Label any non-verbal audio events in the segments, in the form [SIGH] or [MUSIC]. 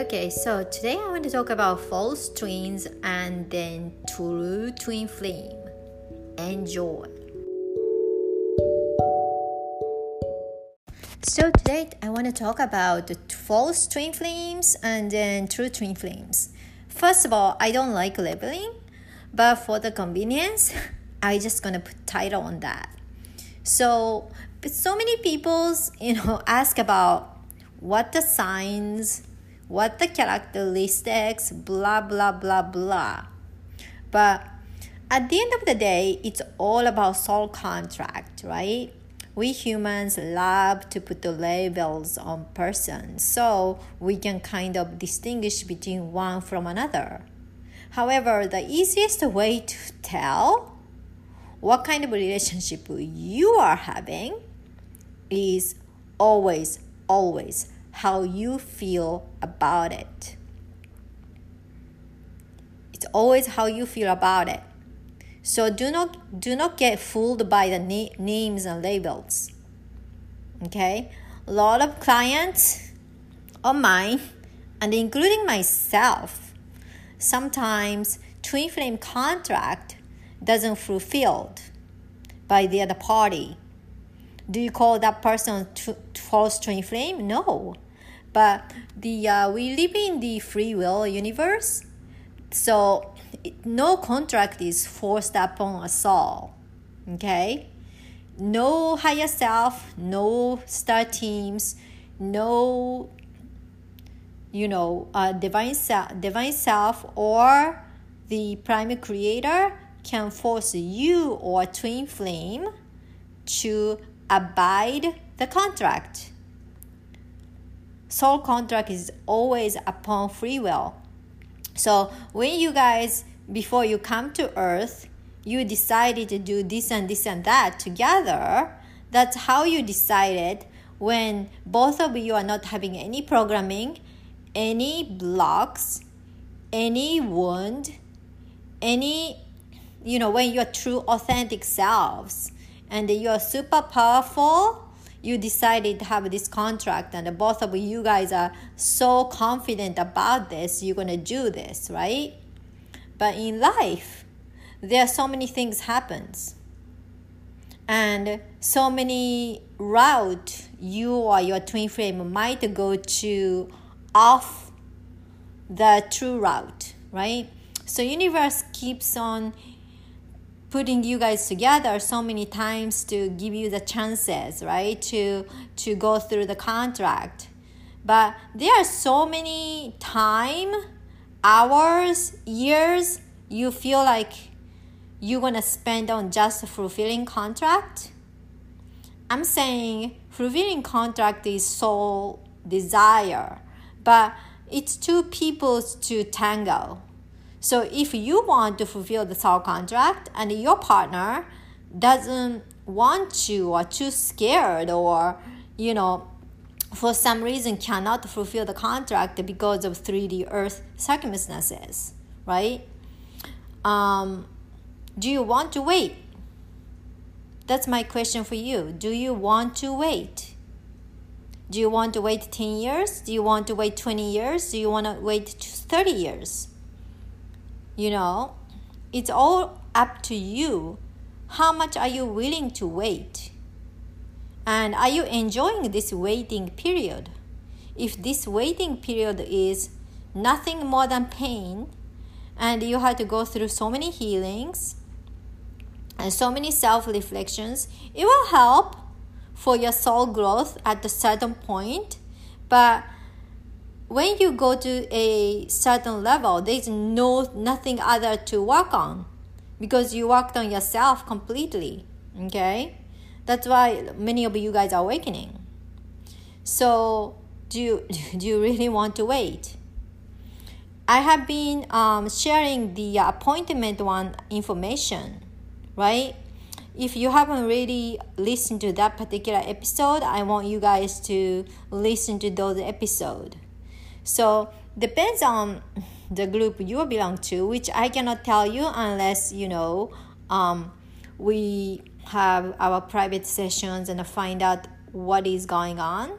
Okay, so today I want to talk about false twins and then true twin flame. Enjoy. So today I want to talk about the false twin flames and then true twin flames. First of all, I don't like labeling, but for the convenience, [LAUGHS] I just gonna put title on that. So, so many people, you know, [LAUGHS] ask about what the signs what the characteristics, blah, blah, blah, blah. But at the end of the day, it's all about soul contract, right? We humans love to put the labels on persons so we can kind of distinguish between one from another. However, the easiest way to tell what kind of relationship you are having is always, always how you feel about it. It's always how you feel about it. So do not do not get fooled by the na- names and labels. Okay? A lot of clients of mine and including myself sometimes twin flame contract doesn't fulfilled by the other party do you call that person false twin flame? No. But the uh, we live in the free will universe, so no contract is forced upon us all. Okay, no higher self, no star teams, no you know uh, divine self, divine self or the prime creator can force you or twin flame to abide the contract. Soul contract is always upon free will. So when you guys, before you come to earth, you decided to do this and this and that together, that's how you decided when both of you are not having any programming, any blocks, any wound, any, you know, when you're true authentic selves and you're super powerful you decided to have this contract and both of you guys are so confident about this you're going to do this right? But in life there are so many things happens. And so many route you or your twin flame might go to off the true route right? So universe keeps on putting you guys together so many times to give you the chances right to to go through the contract. But there are so many time hours years you feel like you're gonna spend on just fulfilling contract. I'm saying fulfilling contract is soul desire but it's two peoples to tango so if you want to fulfill the soul contract and your partner doesn't want to or too scared or you know for some reason cannot fulfill the contract because of 3D earth circumstances, right? Um, do you want to wait? That's my question for you. Do you want to wait? Do you want to wait 10 years? Do you want to wait 20 years? Do you want to wait 30 years? You know, it's all up to you. How much are you willing to wait? And are you enjoying this waiting period? If this waiting period is nothing more than pain, and you had to go through so many healings and so many self reflections, it will help for your soul growth at a certain point. But when you go to a certain level, there's no nothing other to work on because you worked on yourself completely. Okay, that's why many of you guys are awakening. So, do you [LAUGHS] do you really want to wait? I have been um, sharing the appointment one information, right? If you haven't really listened to that particular episode, I want you guys to listen to those episodes so depends on the group you belong to, which I cannot tell you unless you know um, we have our private sessions and find out what is going on.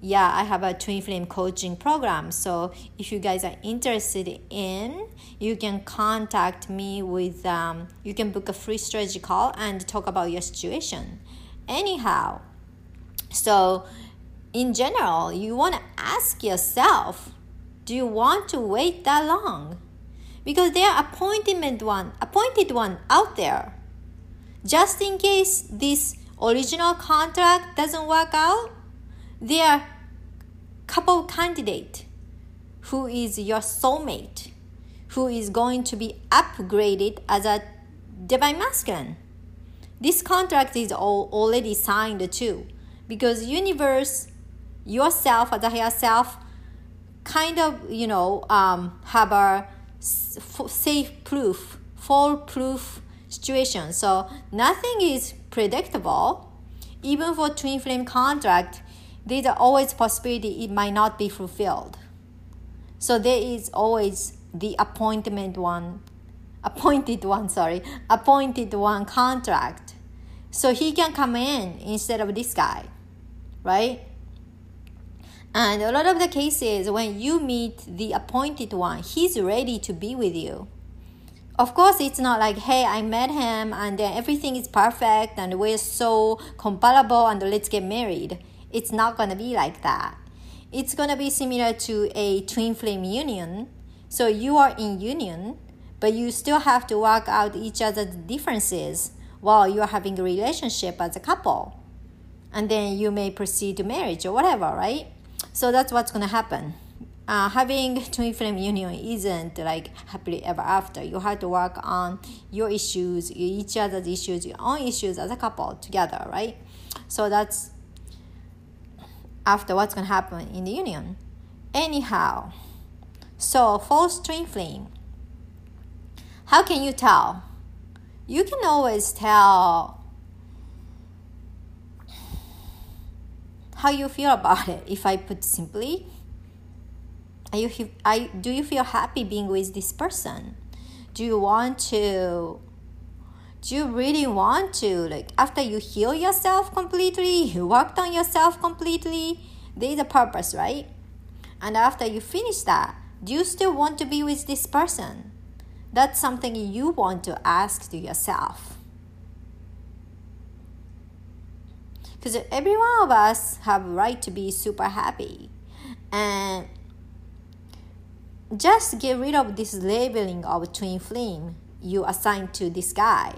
yeah, I have a twin flame coaching program. So if you guys are interested in, you can contact me with, um, you can book a free strategy call and talk about your situation. Anyhow, so in general, you want to ask yourself, do you want to wait that long? Because there are appointment one, appointed one out there. Just in case this original contract doesn't work out, there are couple candidate who is your soulmate, who is going to be upgraded as a divine masculine. This contract is all already signed too, because universe, yourself or the higher self, kind of you know um, have a safe proof, foolproof situation. So nothing is predictable. Even for twin flame contract, there's always possibility it might not be fulfilled. So there is always the appointment one, appointed one, sorry, appointed one contract. So he can come in instead of this guy, right? And a lot of the cases, when you meet the appointed one, he's ready to be with you. Of course, it's not like, hey, I met him and then everything is perfect and we're so compatible and let's get married. It's not going to be like that. It's going to be similar to a twin flame union. So you are in union, but you still have to work out each other's differences while you're having a relationship as a couple. And then you may proceed to marriage or whatever, right? So that's what's to happen. Uh, having twin flame union isn't like happily ever after. You have to work on your issues, each other's issues, your own issues as a couple together, right? So that's after what's to happen in the union. Anyhow, so false twin flame. How can you tell? You can always tell how you feel about it. If I put simply, are you I do you feel happy being with this person? Do you want to do you really want to like after you heal yourself completely you worked on yourself completely there's a purpose right and after you finish that do you still want to be with this person that's something you want to ask to yourself because every one of us have right to be super happy and just get rid of this labeling of twin flame you assign to this guy?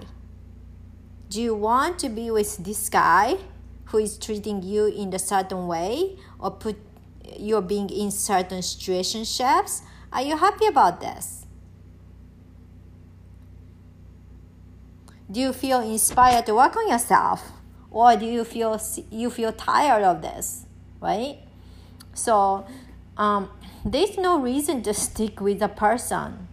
Do you want to be with this guy who is treating you in a certain way or put you're being in certain situationships? Are you happy about this? Do you feel inspired to work on yourself? Or do you feel you feel tired of this? Right? So um, there's no reason to stick with a person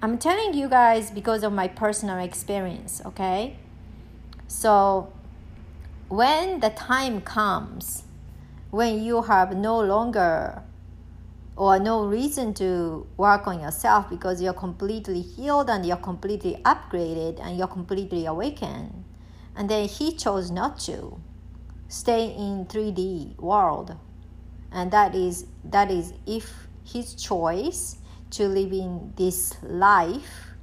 I'm telling you guys because of my personal experience, okay? So, when the time comes, when you have no longer or no reason to work on yourself because you're completely healed and you're completely upgraded and you're completely awakened, and then he chose not to stay in 3D world, and that is that is if his choice to live in this life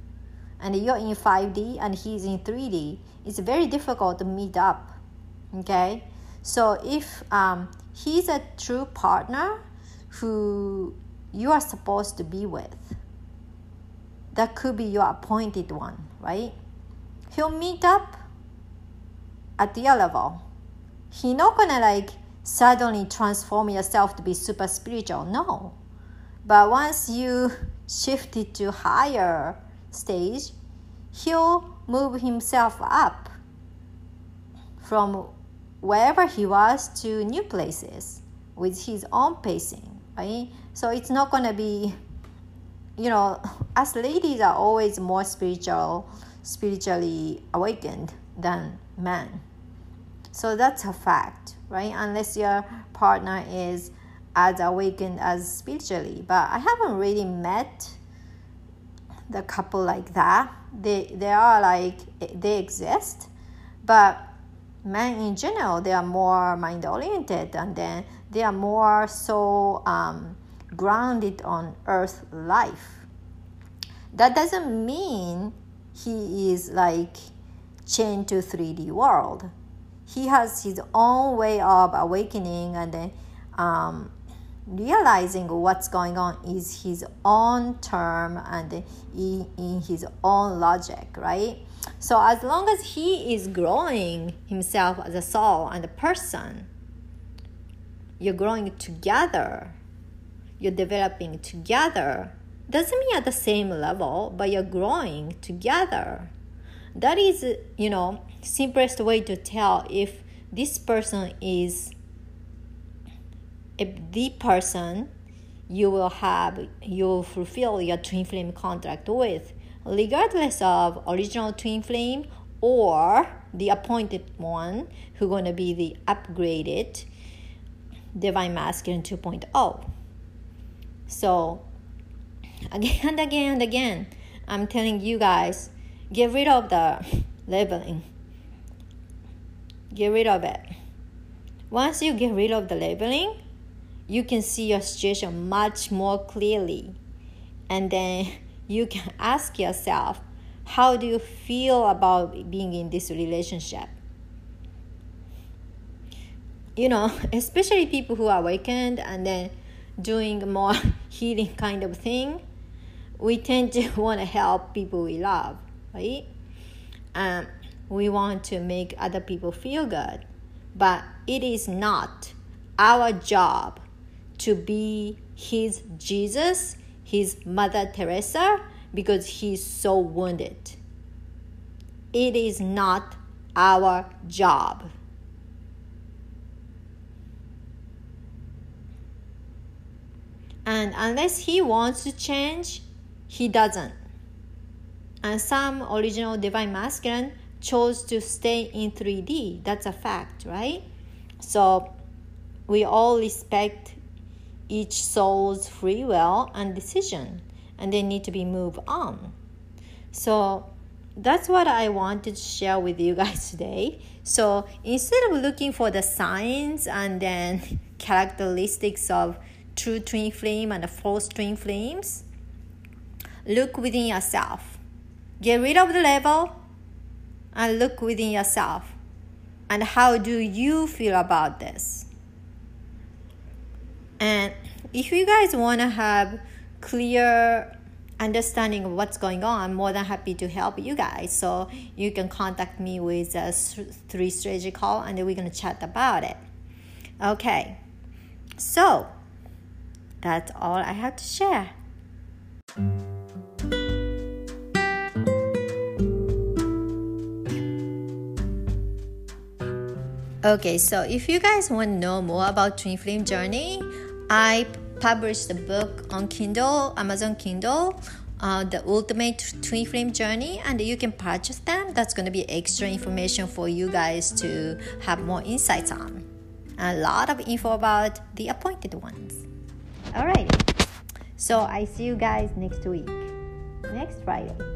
and you're in 5D and he's in 3D, it's very difficult to meet up. Okay? So if um, he's a true partner who you are supposed to be with, that could be your appointed one, right? He'll meet up at your level. He's not gonna like suddenly transform yourself to be super spiritual. No but once you shift it to higher stage, he'll move himself up from wherever he was to new places with his own pacing, right? So it's not gonna be, you know, us ladies are always more spiritual, spiritually awakened than men. So that's a fact, right? Unless your partner is as awakened as spiritually. But I haven't really met the couple like that. They they are like they exist, but men in general they are more mind oriented and then they are more so um, grounded on earth life. That doesn't mean he is like chained to 3d world. He has his own way of awakening and then um, realizing what's going on is his own term and in, in his own logic right? So as long as he is growing himself as a soul and a person you're growing together you're developing together doesn't mean at the same level but you're growing together. That is you know simplest way to tell if this person is the person you will have you fulfill your twin flame contract with regardless of original twin flame or the appointed one who going to be the upgraded divine masculine 2.0 so again and [LAUGHS] again and again i'm telling you guys get rid of the labeling. Get rid of it. Once you get rid of the labeling you can see your situation much more clearly. And then [LAUGHS] you can ask yourself how do you feel about being in this relationship? You know [LAUGHS] especially people who are awakened and then doing more [LAUGHS] healing kind of thing we tend to want to help people we love right? Um, we want to make other people feel good. But it is not our job to be his Jesus, his Mother Teresa, because he's so wounded. It is not our job. And unless he wants to change, he doesn't. And some original divine masculine chose to stay in 3D. That's a fact, right? So we all respect each soul's free will and decision, and they need to be moved on. So that's what I wanted to share with you guys [LAUGHS] today. So instead of looking for the signs and then [LAUGHS] characteristics of true twin flame and false twin flames, look within yourself. Get rid of the label and look within yourself. And how do you feel about this? And if you guys want to have clear understanding of what's going on, I'm more than happy to help you guys. So you can contact me with uh, a three strategy call and then we're going to chat about it. Okay. So that's all I have to share. Okay, so if you guys want to know more about Twin Flame Journey, I published a book on Kindle, Amazon Kindle, uh, the Ultimate Twin Flame Journey, and you can purchase them. That's going to be extra information for you guys to have more insights on. A lot of info about the appointed ones. Alright, so I see you guys next week, next Friday.